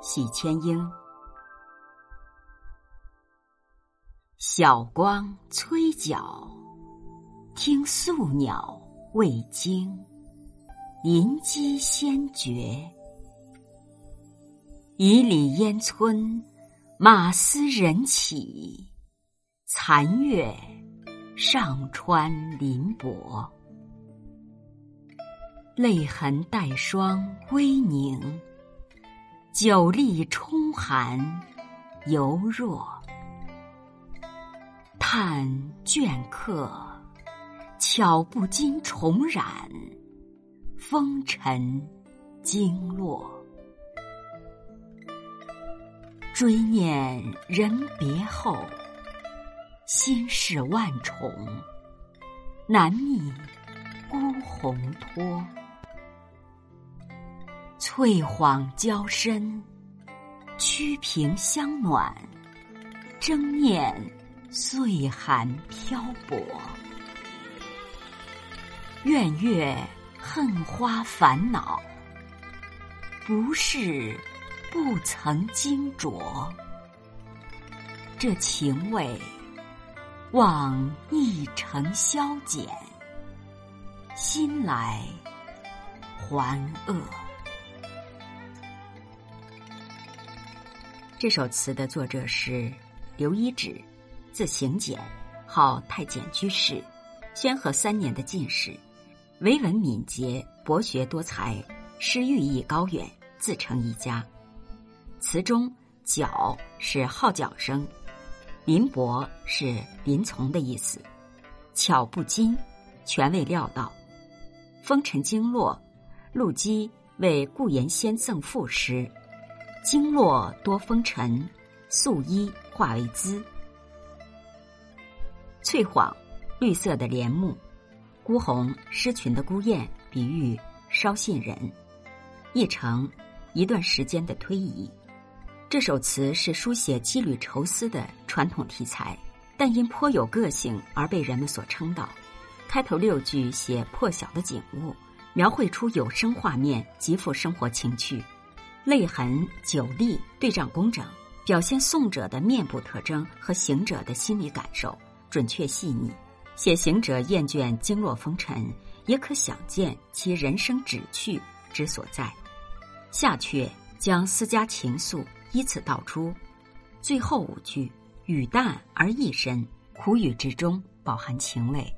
喜千英，晓光催角，听宿鸟未惊，林鸡先觉。以里烟村，马嘶人起，残月上穿林柏，泪痕带霜微凝，酒力冲寒犹若。叹倦客，巧不禁重染，风尘经络。追念人别后，心事万重，难觅孤鸿托。翠幌交深，曲屏香暖，争念岁寒漂泊。怨月恨花烦恼，不是。不曾经着，这情味望一成消减，心来还恶。这首词的作者是刘一指，字行简，号太简居士，宣和三年的进士，为文敏捷，博学多才，诗寓意高远，自成一家。词中“角”是号角声，“林伯”是林从的意思，“巧不精”全未料到，“风尘经络”陆机为顾炎先赠赋诗，经络多风尘，素衣化为姿。翠幌，绿色的帘幕；孤鸿，失群的孤雁，比喻稍信人。一程一段时间的推移。这首词是书写羁旅愁思的传统题材，但因颇有个性而被人们所称道。开头六句写破晓的景物，描绘出有声画面，极富生活情趣。泪痕、酒力对仗工整，表现诵者的面部特征和行者的心理感受，准确细腻。写行者厌倦经络风尘，也可想见其人生旨趣之所在。下阙将私家情愫。依次道出，最后五句语淡而意深，苦语之中饱含情味。